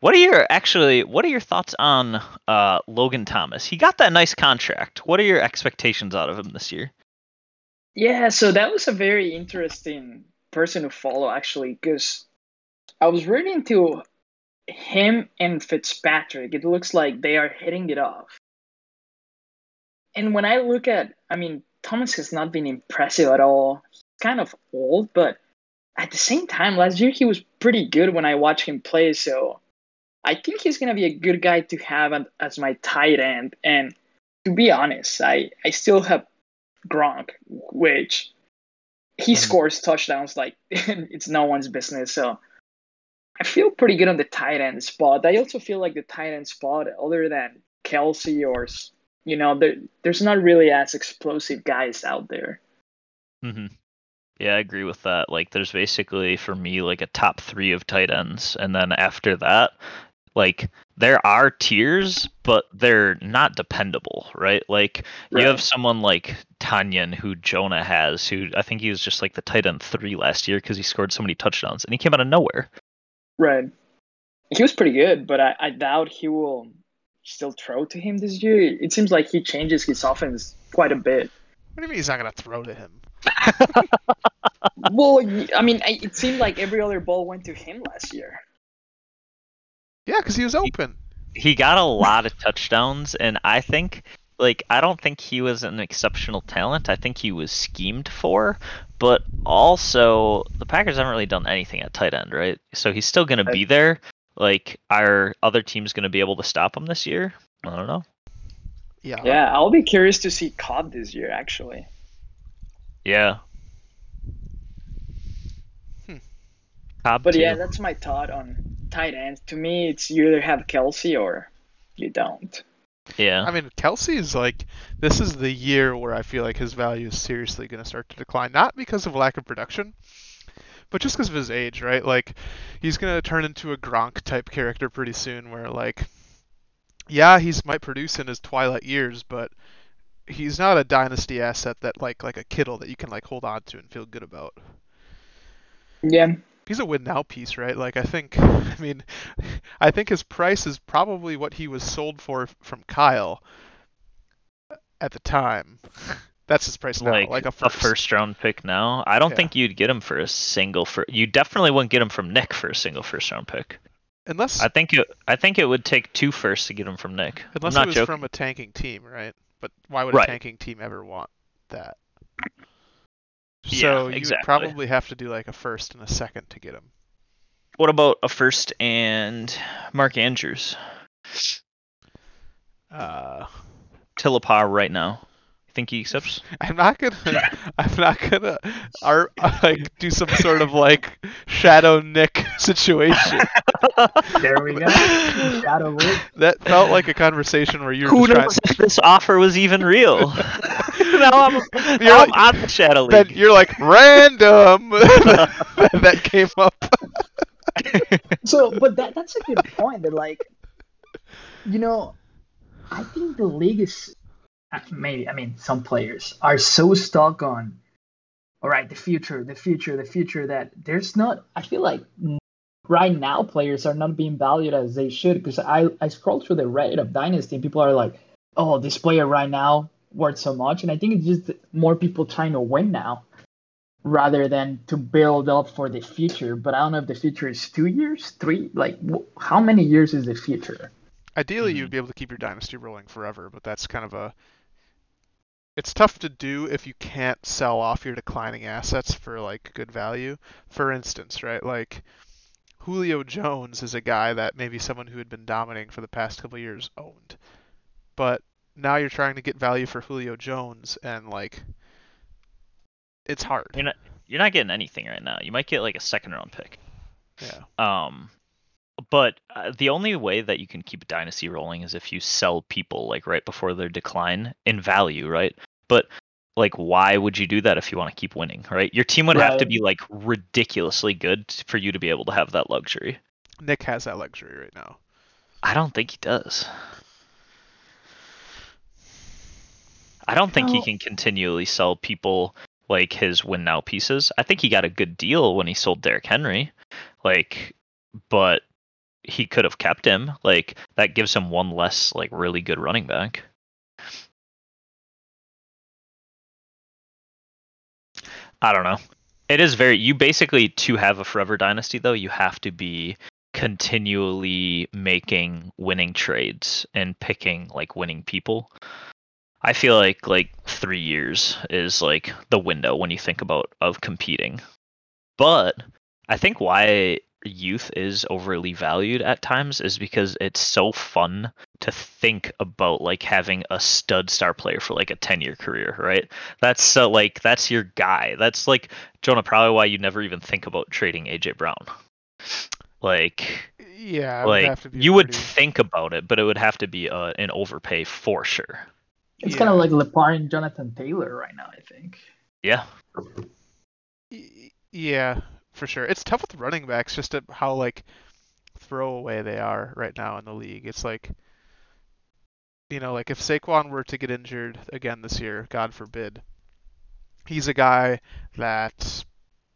C: What are your actually? What are your thoughts on uh, Logan Thomas? He got that nice contract. What are your expectations out of him this year?
B: Yeah, so that was a very interesting person to follow actually, because I was really into him and Fitzpatrick. It looks like they are hitting it off. And when I look at, I mean, Thomas has not been impressive at all. He's kind of old, but at the same time, last year he was pretty good when I watched him play. So I think he's gonna be a good guy to have as my tight end. And to be honest, I I still have Gronk, which he
C: Mhm.
B: scores touchdowns like it's no one's business. So I feel pretty good on the tight end spot. I also feel like the tight end spot, other than Kelce or you know, there there's not really as explosive guys out there.
C: hmm Yeah, I agree with that. Like, there's basically for me like a top three of tight ends, and then after that, like there are tiers, but they're not dependable, right? Like you have someone like Tonyan who Jonah has, who I think he was just like the tight end three last year because he scored so many touchdowns, and he came out of nowhere.
B: Right. He was pretty good, but I, I doubt he will still throw to him this year. It seems like he changes his offense quite a bit.
A: What do you mean he's not gonna throw to him?
B: well, I mean, it seemed like every other ball went to him last year.
A: Yeah, because he was open.
C: he got a lot of touchdowns and i think like i don't think he was an exceptional talent i think he was schemed for but also the packers haven't really done anything at tight end right so he's still going to be there like are other teams going to be able to stop him this year i don't know
A: Yeah.
B: Yeah, I'll be curious to see Cobb this year, actually.
C: yeah
A: Hmm.
C: Cobb
B: But
C: too.
B: yeah, that's my thought on tight ends. To me, it's you either have Kelce or you don't.
C: yeah
A: I mean, Kelce is like, this is the year where I feel like his value is seriously going to start to decline. Not because of lack of production, but just because of his age, right? Like, he's going to turn into a Gronk type character pretty soon where, like, yeah, he's might produce in his twilight years, but he's not a dynasty asset that, like, like a Kittle that you can, like, hold on to and feel good about.
B: Yeah,
A: He's a win now piece, right? Like, I think, I mean, I think his price is probably what he was sold for from Kyle at the time. That's his price now,
C: like,
A: like a
C: a
A: first.
C: first round pick now i don't
A: Yeah.
C: think you'd get him for a single for you definitely wouldn't get him from nick for a single first round pick
A: Unless,
C: I think it. I think it would take two firsts to get him from Nick.
A: unless
C: I'm
A: it was
C: joking.
A: from a tanking team, right? But why would
C: Right.
A: a tanking team ever want that?
C: Yeah,
A: So you would probably have to do like a first and a second to get him.
C: What about a first and Mark Andrews?
A: Uh,
C: Tillapar right now. You think he accepts?
A: I'm not gonna. I'm not gonna. Ar- like do some sort of like shadow Nick situation.
D: There we go. Shadow League.
A: That felt like a conversation where you were
C: Who
A: just trying.
C: knows if this offer was even real? now I'm, now
A: You're
C: I'm
A: like-
C: on the Shadow
A: Then
C: League.
A: you're like random. that came up.
D: So, but that that's a good point. That like, you know, I think the league is maybe. I mean, some players are so stuck on, all right, the future, the future, the future. That there's not. I feel like right now players are not being valued as they should. Because I I scroll through the Reddit of Dynasty, and people are like, oh, this player right now worth so much, and I think it's just more people trying to win now. rather than to build up for the future. But I don't know if the future is two years, three. Like, wh- how many years is the future?
A: Ideally,
C: Mhm.
A: you'd be able to keep your dynasty rolling forever, but that's kind of a. It's tough to do if you can't sell off your declining assets for like good value. For instance, right, like Julio Jones is a guy that maybe someone who had been dominating for the past couple years owned, but now you're trying to get value for Julio Jones, and like, it's hard.
C: You're not you're not getting anything right now. You might get like a second round pick.
A: Yeah.
C: Um, but uh, the only way that you can keep a dynasty rolling is if you sell people like right before their decline in value, right? But like, why would you do that if you want to keep winning, right? Your team would have to be like ridiculously good for you to be able to have that luxury.
A: Nick has that luxury right now.
C: I don't think he does. I don't think he can continually sell people like his win now pieces. I think he got a good deal when he sold Derrick Henry. Like but he could have kept him. Like that gives him one less like really good running back. I don't know. It is very you basically to have a forever dynasty though, you have to be continually making winning trades and picking like winning people. I feel like like 3 years is like the window when you think about of competing. But I think why youth is overly valued at times is because it's so fun to think about like having a stud star player for like a 10 year career, right? That's so like that's your guy. That's like Jonah probably why you never even think about trading AJ Brown. Like
A: Yeah, it would
C: like
A: have to be
C: you would
A: pretty-
C: think about it, but it would have to be uh, an overpay for sure.
D: It's
A: Yeah.
D: kind of like Lepar and Jonathan Taylor right now. I think.
C: Yeah.
A: Yeah, for sure. It's tough with running backs just at how like throwaway they are right now in the league. It's like you know, like if Saquon were to get injured again this year, God forbid, he's a guy that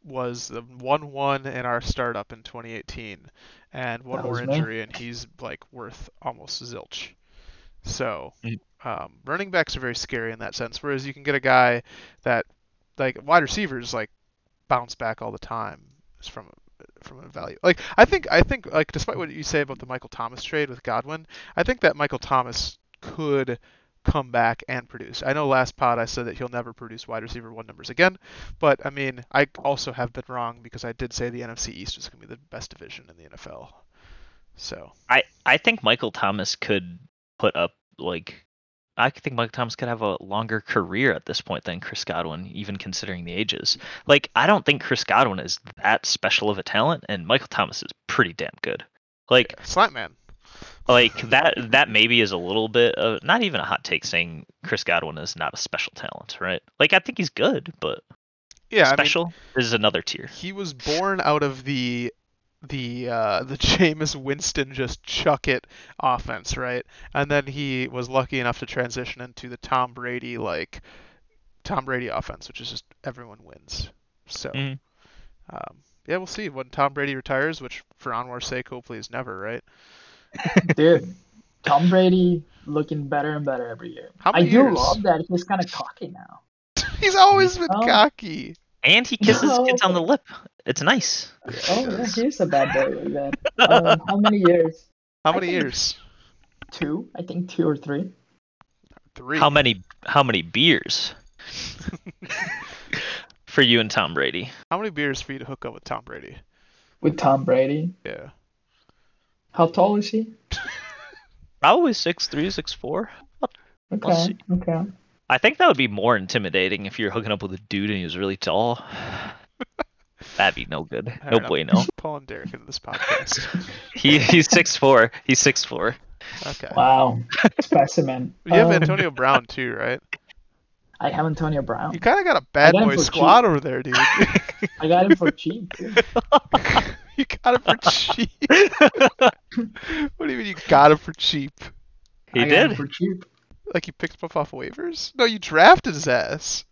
A: was the one one in our startup in 2018, and one more
D: me.
A: injury and he's like worth almost zilch. So um, running backs are very scary in that sense. Whereas you can get a guy that like wide receivers like bounce back all the time from from a value. Like I think I think like despite what you say about the Michael Thomas trade with Godwin, I think that Michael Thomas could come back and produce. I know last pod I said that he'll never produce wide receiver one numbers again, but I mean I also have been wrong because I did say the NFC East was going to be the best division in the NFL. So
C: I I think Michael Thomas could put up like I think Michael Thomas could have a longer career at this point than Chris Godwin, even considering the ages. Like I don't think Chris Godwin is that special of a talent, and Michael Thomas is pretty damn good. Like
A: Slant Man.
C: like that that maybe is a little bit of not even a hot take saying Chris Godwin is not a special talent, right? Like I think he's good, but
A: Yeah, I mean,
C: special is another tier.
A: he was born out of the the uh, the Jameis Winston just chuck it offense, right? And then he was lucky enough to transition into the Tom Brady like Tom Brady offense, which is just everyone wins. So
C: Mhm.
A: um, yeah, we'll see when Tom Brady retires, which for Anwar's sake, hopefully is never, right?
D: Dude, Tom Brady looking better and better every year.
A: How
D: I
A: many
D: do
A: years?
D: love that he's kind of cocky now.
A: He's always been cocky.
C: And he kisses
D: No.
C: kids on the lip. It's nice.
D: Oh, yeah, he's a bad boy like that. Um, how many years?
A: How many years?
D: Two, I think two or three.
A: Three.
C: How many how many beers for you and Tom Brady?
A: How many beers for you to hook up with Tom Brady?
D: With Tom Brady.
A: Yeah.
D: How tall is he?
C: Probably six three, six four.
D: Okay,
C: see.
D: okay.
C: I think that would be more intimidating if you're hooking up with a dude and he was really tall. That'd be no good. No
A: right, I'm. Pulling Derek into this podcast.
C: He he's six four. He's six four.
A: Okay.
D: Wow, specimen.
A: You have
D: Um,
A: Antonio Brown too, right?
D: I have Antonio Brown.
A: You kind of got a bad boy
D: for
A: squad over there, dude.
D: I got him for cheap.
A: You got him for cheap. what do you mean you got him for cheap?
C: He
D: I got him
C: did.
D: for cheap.
A: Like you picked him up off waivers? No, you drafted his ass.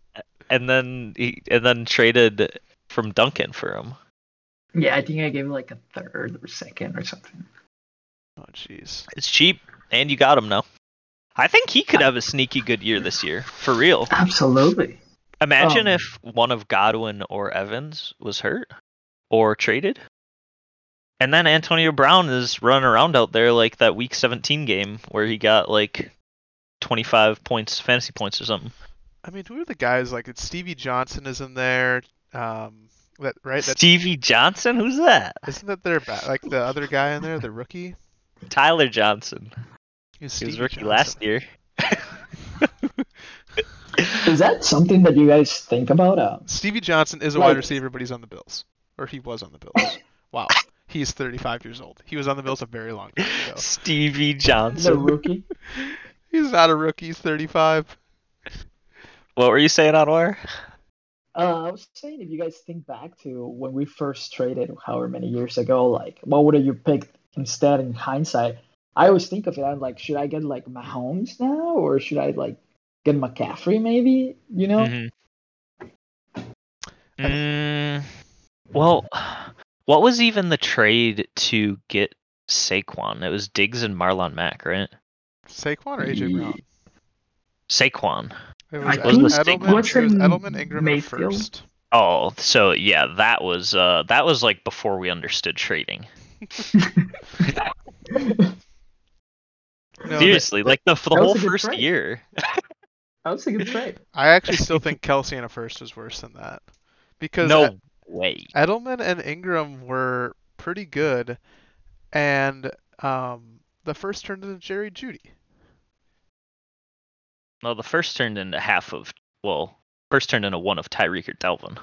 C: and then he and then traded from Duncan for him.
D: Yeah, I think I gave him like a third or second or something.
A: Oh, jeez.
C: It's cheap, and you got him now. I think he could have a sneaky good year this year, for real.
D: Absolutely.
C: Imagine
B: Um,
C: if one of Godwin or Evans was hurt or traded. And then Antonio Brown is running around out there like that week 17 game where he got like 25 points, fantasy points or something.
A: I mean, who are the guys like? It's Stevie Johnson is in there. Um, that right? That's,
C: Stevie Johnson? Who's that?
A: isn't that their ba- like the other guy in there, the rookie?
C: Tyler Johnson.
A: He's
C: He was rookie
A: Johnson.
C: last year.
B: Is that something that you guys think about? Uh,
A: Stevie Johnson is a
B: Like-
A: wide receiver, but he's on the Bills, or he was on the Bills. Wow, he's 35 years old. He was on the Bills a very long time ago.
C: Stevie
B: the
C: Johnson.
B: rookie.
A: He's not a rookie. He's 35.
C: What were you saying, Anwar?
B: Uh, I was saying, if you guys think back to when we first traded, however many years ago, like what would have you pick instead in hindsight? I always think of it. I'm like, should I get like Mahomes now, or should I like get McCaffrey? Maybe you know.
C: Mhm. Mm, well, what was even the trade to get Saquon? It was Diggs and Marlon Mack, right?
A: Saquon or AJ Brown?
C: Saquon.
A: It
B: I
A: was
C: think
A: Ed-
C: was
A: Edelman.
B: What's
A: it was Edelman, Ingram, and
B: Mayfield?
A: first.
C: Oh, so yeah, that was uh that was like before we understood trading.
A: No,
C: Seriously, like the for the whole first
B: trade.
C: year.
B: That was a good trade.
A: I actually still think Kelce and a first was worse than that because
C: no
A: Ed-
C: way.
A: Edelman and Ingram were pretty good, and um, the first turned into Jerry Jeudy.
C: No, the first turned into half of well, first turned into one of Tyreek or Dalvin.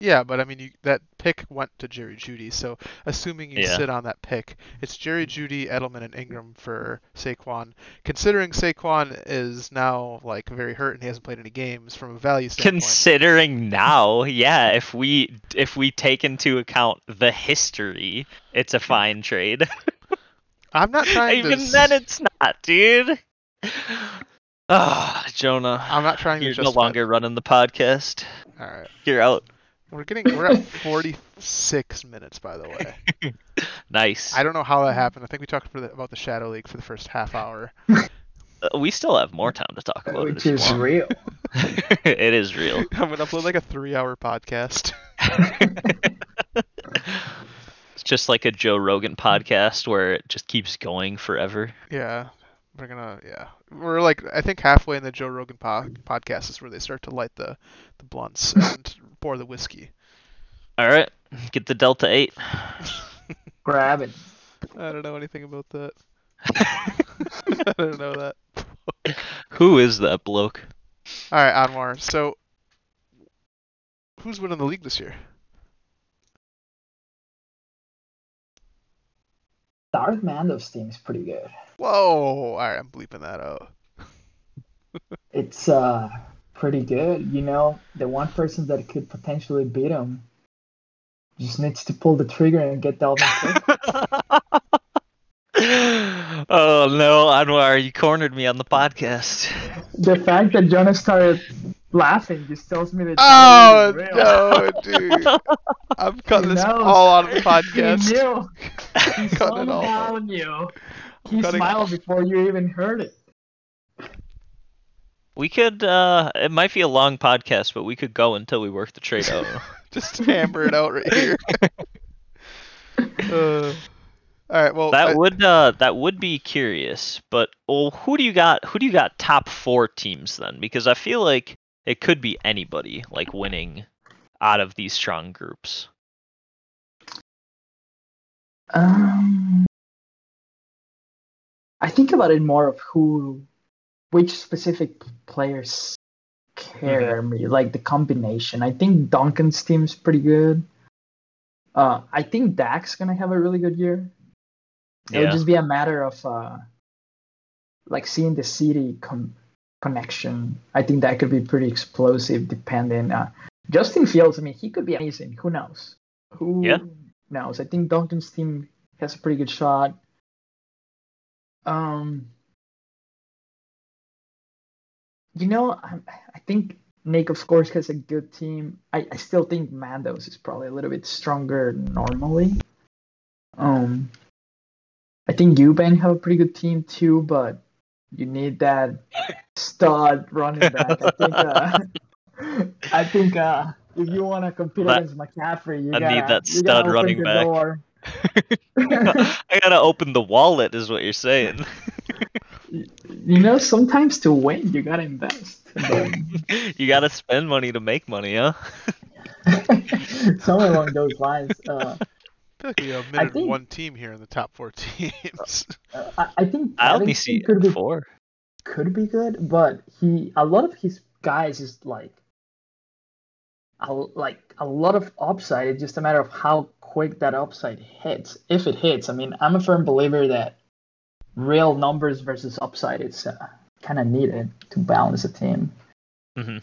A: Yeah, but I mean, you, that pick went to Jerry Jeudy. So assuming you
C: Yeah.
A: sit on that pick, it's Jerry mm. Jeudy, Edelman, and Ingram for Saquon. Considering Saquon is now like very hurt and he hasn't played any games from a value standpoint.
C: Considering now, yeah, if we if we take into account the history, it's a hmm. fine trade.
A: I'm not trying
C: Even
A: to.
C: then, it's not, dude. Ah, Jonah,
A: I'm not trying to
C: you're no longer running the podcast.
A: All right,
C: You're out.
A: we're getting we're at 46 minutes by the way.
C: Nice.
A: I don't know how that happened. I think we talked for the, about the Shadow League for the first half hour.
C: Uh, we still have more time to talk about
B: Which
C: it. if
B: is
C: you want.
B: real.
C: it is real.
A: I'm gonna upload like a three-hour podcast.
C: it's just like a Joe Rogan podcast where it just keeps going forever.
A: Yeah, we're gonna yeah we're like I think halfway in the Joe Rogan po- podcast is where they start to light the the blunts and pour the whiskey.
C: All right, get the Delta Eight.
B: Grab it.
A: I don't know anything about that. I don't know that.
C: Who is that bloke?
A: All right, Anwar. So, who's winning the league this year?
B: Darth Mando's team is pretty good.
A: Whoa! All right, I'm bleeping that out.
B: It's uh pretty good. You know, the one person that could potentially beat him just needs to pull the trigger and get Dalvin Cook.
C: oh no, Anwar, you cornered me on the podcast.
B: the fact that Jonah started laughing just tells me that
A: Oh
B: real.
A: no, dude! I'm cutting this all out of the
B: He
A: podcast.
B: Knew. He
A: Cutting it all out.
B: somehow knew. He
A: cutting-
B: smiled before you even heard it.
C: We could. uh It might be a long podcast, but we could go until we work the trade out.
A: Just hammer it out right here. uh, all right. Well,
C: that
A: I-
C: would uh that would be curious. But well, who do you got? Who do you got top four teams then? Because I feel like it could be anybody like winning out of these strong groups.
B: Um, I think about it more of who, which specific players care me, like the combination. I think Duncan's team's pretty good. Uh, I think Dak's gonna have a really good year. It'll
C: Yeah.
B: just be a matter of uh, like seeing the CeeDee con- connection. I think that could be pretty explosive, depending. Uh, Justin Fields, I mean, he could be amazing. Who knows? Who
C: Yeah.
B: Knows? I think Duncan's team has a pretty good shot. Um, you know, I, I think Nick, of course, has a good team. I, I still think Mandos is probably a little bit stronger normally. Um, I think Eubank have a pretty good team too, but you need that stud running back. I think uh, I think uh, if you want to compete
C: That-
B: against McCaffrey, you
C: I
B: gotta,
C: need that
B: you gotta
C: stud
B: open
C: running
B: the
C: back.
B: door.
C: I gotta open the wallet, is what you're saying.
B: You know, sometimes to win, you gotta invest. And
C: you gotta spend money to make money, huh?
B: then- Somewhere along those lines. Uh,
A: I feel like we have
B: think-
A: one team here in the top four teams.
B: I, I think
C: I only
B: Evanston
C: see
B: could be
C: four.
B: could be good, but he a lot of his guys is like a, like a lot of upside. It's just a matter of how quick that upside hits. If it hits, I mean, I'm a firm believer that real numbers versus upside is uh, kind of needed to balance a team.
C: Mhm.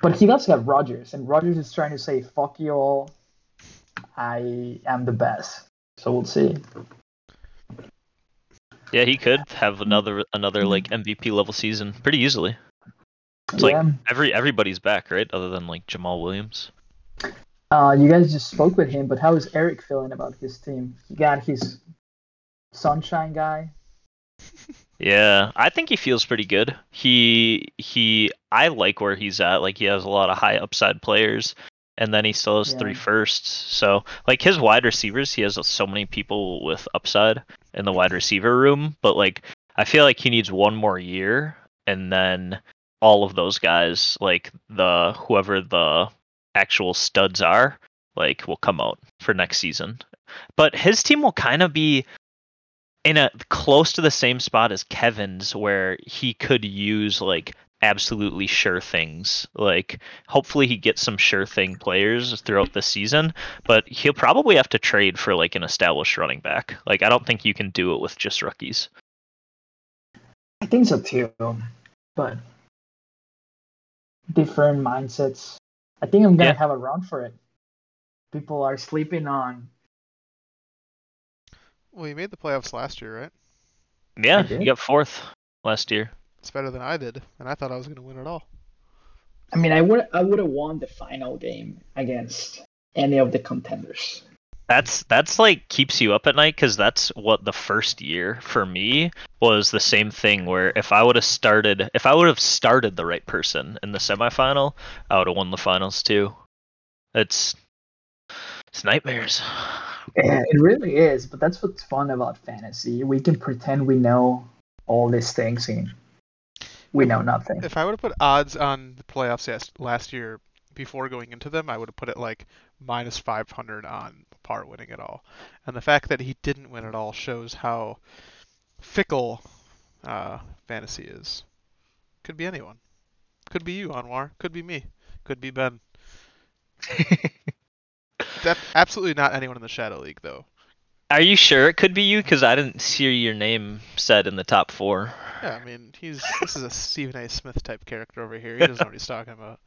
B: But he does have Rodgers, and Rodgers is trying to say, "Fuck you all, I am the best." So we'll see.
C: Yeah, he could have another another like MVP level season pretty easily. It's like- Every everybody's back, right? Other than like Jamaal Williams.
B: Uh, you guys just spoke with him, but how is Eric feeling about his team? He got his sunshine guy.
C: Yeah, I think he feels pretty good. He he I like where he's at. Like he has a lot of high upside players and then he still has three firsts. So like his wide receivers, he has so many people with upside in the wide receiver room, but like I feel like he needs one more year and then all of those guys, like the whoever the actual studs are, like will come out for next season. But his team will kind of be in a close to the same spot as Kevin's, where he could use like absolutely sure things. Like hopefully he gets some sure thing players throughout the season, but he'll probably have to trade for like an established running back. Like I don't think you can do it with just rookies.
B: I think so too, but different mindsets. I think I'm gonna
C: Yeah.
B: have a run for it. People are sleeping on.
A: well, you made the playoffs last year, right?
C: Yeah, you got fourth last year.
A: It's better than I did, and I thought I was going to win it all.
B: I mean, I would I would have won the final game against any of the contenders.
C: That's that's like keeps you up at night because that's what the first year for me was the same thing. Where if I would have started, if I would have started the right person in the semifinal, I would have won the finals too. It's it's nightmares.
B: Yeah, it really is. But that's what's fun about fantasy. We can pretend we know all these things and we know nothing.
A: If I would have put odds on the playoffs last year before going into them, I would have put it like minus 500 on Par winning it all. And the fact that he didn't win it all shows how fickle uh, fantasy is. Could be anyone. Could be you, Anwar. Could be me. Could be Ben. Def- absolutely not anyone in the Shadow League, though.
C: Are you sure it could be you? Because I didn't see your name said in the top four.
A: Yeah, I mean, he's this is a Stephen A. Smith type character over here. He doesn't know what he's talking about.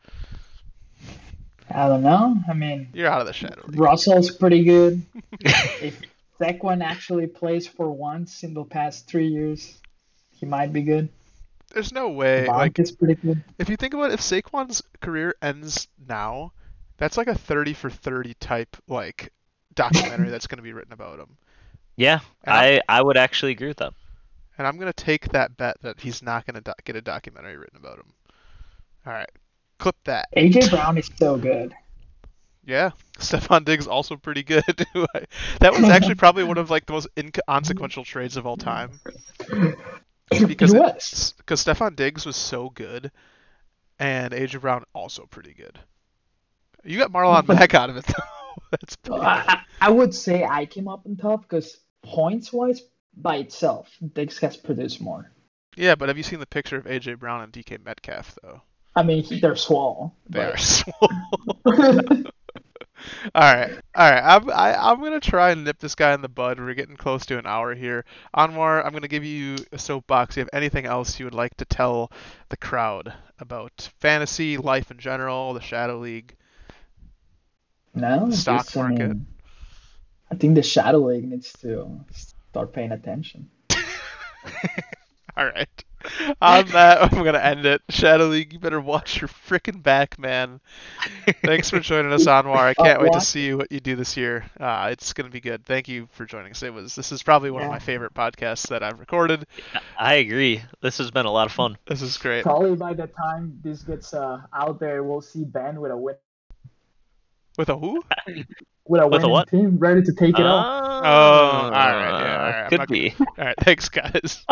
B: I don't know. I mean,
A: You're out of the Shadow League.
B: Russell's pretty good. if Saquon actually plays for once in the past three years, he might be good.
A: There's no way.
B: Bond
A: Like,
B: is pretty good.
A: if you think about it, if Saquon's career ends now, that's like a 30 for 30 type like documentary that's going to be written about him.
C: Yeah,
A: And I'm-
C: I I would actually agree with that.
A: And I'm going to take that bet that he's not going to do- get a documentary written about him. All right, clip that.
B: AJ Brown is so good.
A: Yeah, Stefon Diggs also pretty good. that was actually probably one of like the most inconsequential trades of all time because it- because Stefon Diggs was so good, and AJ Brown also pretty good. You got Marlon Mack out of it though. That's pretty.
B: I- I would say I came up on top because points wise, by itself, Diggs has produced more.
A: Yeah, but have you seen the picture of AJ Brown and DK Metcalf though?
B: I mean, they're swole.
A: They
B: but-
A: are swole. all right, all right. I'm I, I'm gonna try and nip this guy in the bud. We're getting close to an hour here. Anwar, I'm gonna give you a soapbox. Do you have anything else you would like to tell the crowd about fantasy, life in general, the Shadow League?
B: no,
A: Stock
B: just, I mean, I think the Shadow League needs to start paying attention.
A: All right. On that, I'm gonna end it. Shadow League, you better watch your frickin' back, man. Thanks for joining us, Anwar. I can't wait to
B: what?
A: see what you do this year. Uh, it's gonna be good. Thank you for joining us. It was this is probably one of my favorite podcasts that I've recorded.
C: I agree. This has been a lot of fun.
A: This is great.
B: Probably by the time this gets uh, out there, we'll see Ben with a win
A: With a who?
B: with a
C: With a
B: winning
C: what?
B: team ready to take it off.
C: Oh,
A: all right, yeah, all right. I'm
C: Could
A: not-
C: be.
A: All right. Thanks, guys.